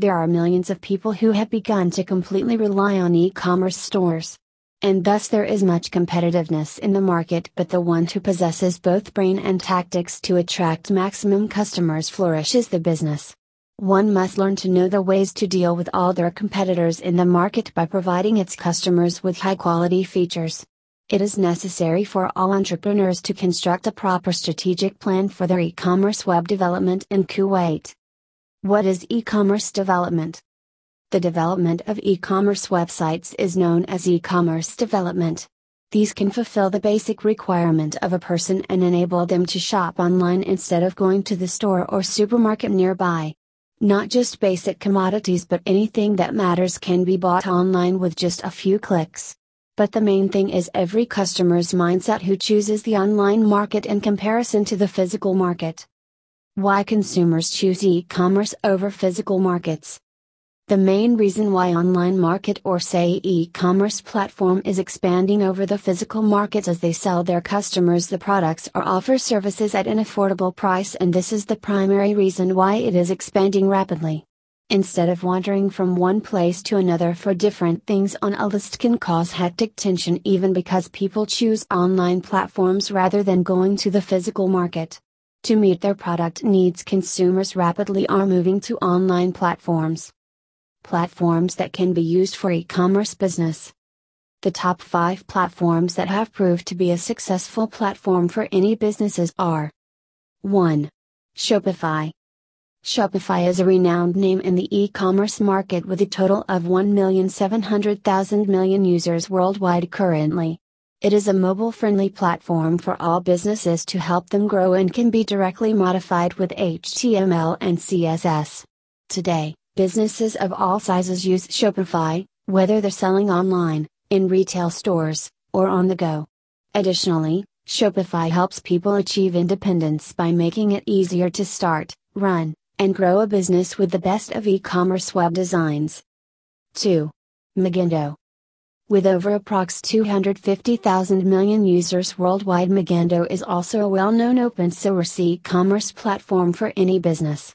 There are millions of people who have begun to completely rely on e commerce stores. And thus there is much competitiveness in the market, but the one who possesses both brain and tactics to attract maximum customers flourishes the business. One must learn to know the ways to deal with all their competitors in the market by providing its customers with high quality features. It is necessary for all entrepreneurs to construct a proper strategic plan for their e commerce web development in Kuwait. What is e commerce development? The development of e commerce websites is known as e commerce development. These can fulfill the basic requirement of a person and enable them to shop online instead of going to the store or supermarket nearby. Not just basic commodities, but anything that matters can be bought online with just a few clicks. But the main thing is every customer's mindset who chooses the online market in comparison to the physical market. Why consumers choose e commerce over physical markets. The main reason why online market or say e-commerce platform is expanding over the physical market as they sell their customers the products or offer services at an affordable price and this is the primary reason why it is expanding rapidly. Instead of wandering from one place to another for different things on a list can cause hectic tension even because people choose online platforms rather than going to the physical market. To meet their product needs, consumers rapidly are moving to online platforms. Platforms that can be used for e commerce business. The top 5 platforms that have proved to be a successful platform for any businesses are 1. Shopify. Shopify is a renowned name in the e commerce market with a total of 1,700,000 million users worldwide currently. It is a mobile friendly platform for all businesses to help them grow and can be directly modified with HTML and CSS. Today, businesses of all sizes use Shopify, whether they're selling online, in retail stores, or on the go. Additionally, Shopify helps people achieve independence by making it easier to start, run, and grow a business with the best of e commerce web designs. 2. Magento. With over approx 250,000 million users worldwide, Magento is also a well known open source e commerce platform for any business.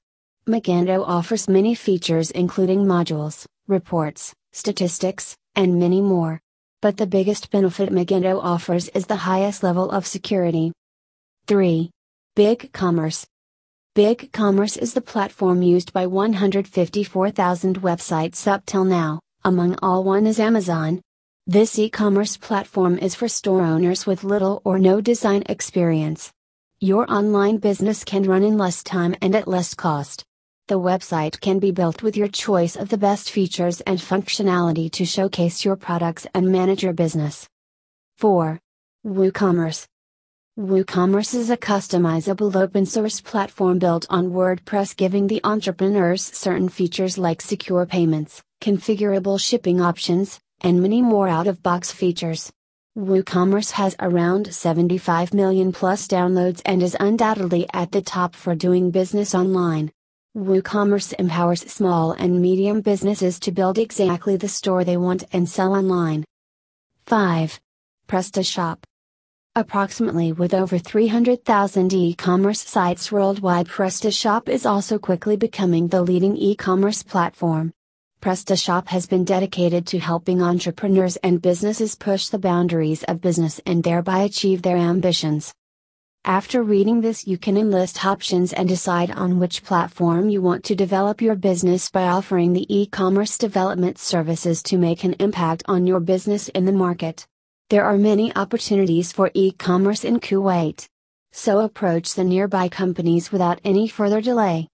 Magento offers many features including modules, reports, statistics, and many more. But the biggest benefit Magento offers is the highest level of security. 3. BigCommerce. Big Commerce is the platform used by 154,000 websites up till now, among all one is Amazon, this e commerce platform is for store owners with little or no design experience. Your online business can run in less time and at less cost. The website can be built with your choice of the best features and functionality to showcase your products and manage your business. 4. WooCommerce. WooCommerce is a customizable open source platform built on WordPress giving the entrepreneurs certain features like secure payments, configurable shipping options, and many more out of box features. WooCommerce has around 75 million plus downloads and is undoubtedly at the top for doing business online. WooCommerce empowers small and medium businesses to build exactly the store they want and sell online. 5. PrestaShop. Approximately with over 300,000 e commerce sites worldwide, PrestaShop is also quickly becoming the leading e commerce platform. PrestaShop has been dedicated to helping entrepreneurs and businesses push the boundaries of business and thereby achieve their ambitions. After reading this, you can enlist options and decide on which platform you want to develop your business by offering the e commerce development services to make an impact on your business in the market. There are many opportunities for e commerce in Kuwait. So approach the nearby companies without any further delay.